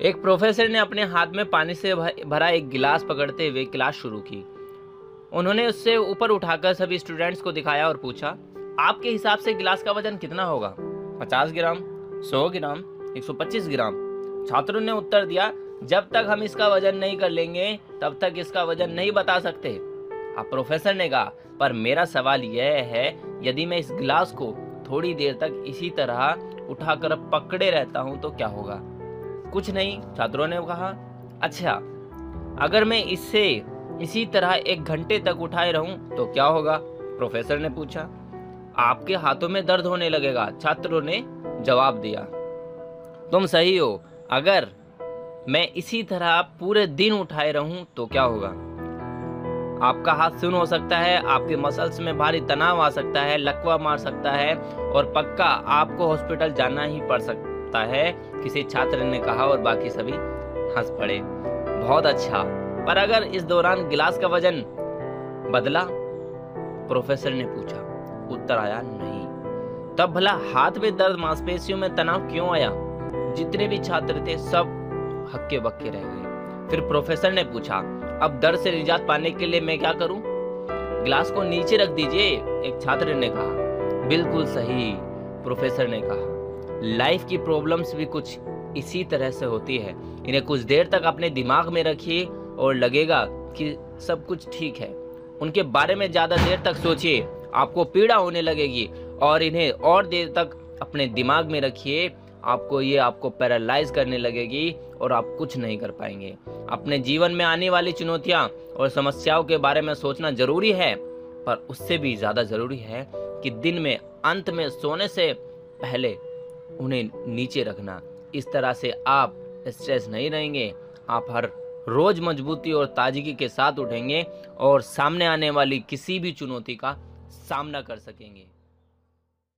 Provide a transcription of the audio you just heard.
एक प्रोफेसर ने अपने हाथ में पानी से भरा एक गिलास पकड़ते हुए क्लास शुरू की। उन्होंने उससे ऊपर उठाकर सभी स्टूडेंट्स को दिखाया और पूछा, आपके हिसाब से गिलास का वज़न कितना होगा? पचास ग्राम, सौ ग्राम, एक सौ पच्चीस ग्राम। छात्रों ने उत्तर दिया, जब तक हम इसका वज़न नहीं कर लेंगे, तब तक इसका वज़न नहीं बता सकते। अब प्रोफेसर ने कहा, पर मेरा सवाल यह है, यदि मैं इस गिलास को थोड़ी देर तक इसी तरह उठाकर पकड़े रहता हूँ तो क्या होगा? कुछ नहीं, छात्रों ने कहा अच्छा अगर मैं इससे इसी तरह एक घंटे तक उठाए रहूँ तो क्या होगा? प्रोफेसर ने पूछा। आपके हाथों में दर्द होने लगेगा, छात्रों ने जवाब दिया। तुम सही हो, अगर मैं इसी तरह पूरे दिन उठाए रहूँ तो क्या होगा? आपका हाथ सुन हो सकता है, आपके मसल्स में भारी तनाव आ सकता है, लकवा मार सकता है, और पक्का आपको हॉस्पिटल जाना ही पड़ सकता है, किसी छात्र ने कहा और बाकी सभी हंस पड़े। बहुत अच्छा। पर अगर इस दौरान गिलास का वज़न बदला? प्रोफेसर ने पूछा। उत्तर आया, नहीं। तब भला हाथ में दर्द, मांसपेशियों में तनाव क्यों आया? जितने भी छात्र थे, सब हक्के बक्के रह गए। फिर प्रोफेसर ने पूछा, अब दर्द से निजात पाने के लिए मैं क्या करूँ? गिलास को नीचे रख दीजिए, एक छात्र ने कहा। बिल्कुल सही, प्रोफेसर ने कहा। लाइफ की प्रॉब्लम्स भी कुछ इसी तरह से होती है। इन्हें कुछ देर तक अपने दिमाग में रखिए और लगेगा कि सब कुछ ठीक है। उनके बारे में ज़्यादा देर तक सोचिए, आपको पीड़ा होने लगेगी और इन्हें और देर तक अपने दिमाग में रखिए। आपको, ये आपको पैरालाइज करने लगेगी और आप कुछ नहीं कर पाएँगे। अपने जीवन में आने वाली चुनौतियाँ और समस्याओं के बारे में सोचना ज़रूरी है, पर उससे भी ज़्यादा ज़रूरी है कि दिन में, अंत में सोने से पहले उन्हें नीचे रखना। इस तरह से आप स्ट्रेस नहीं रहेंगे। आप हर रोज मजबूती और ताजगी के साथ उठेंगे और सामने आने वाली किसी भी चुनौती का सामना कर सकेंगे।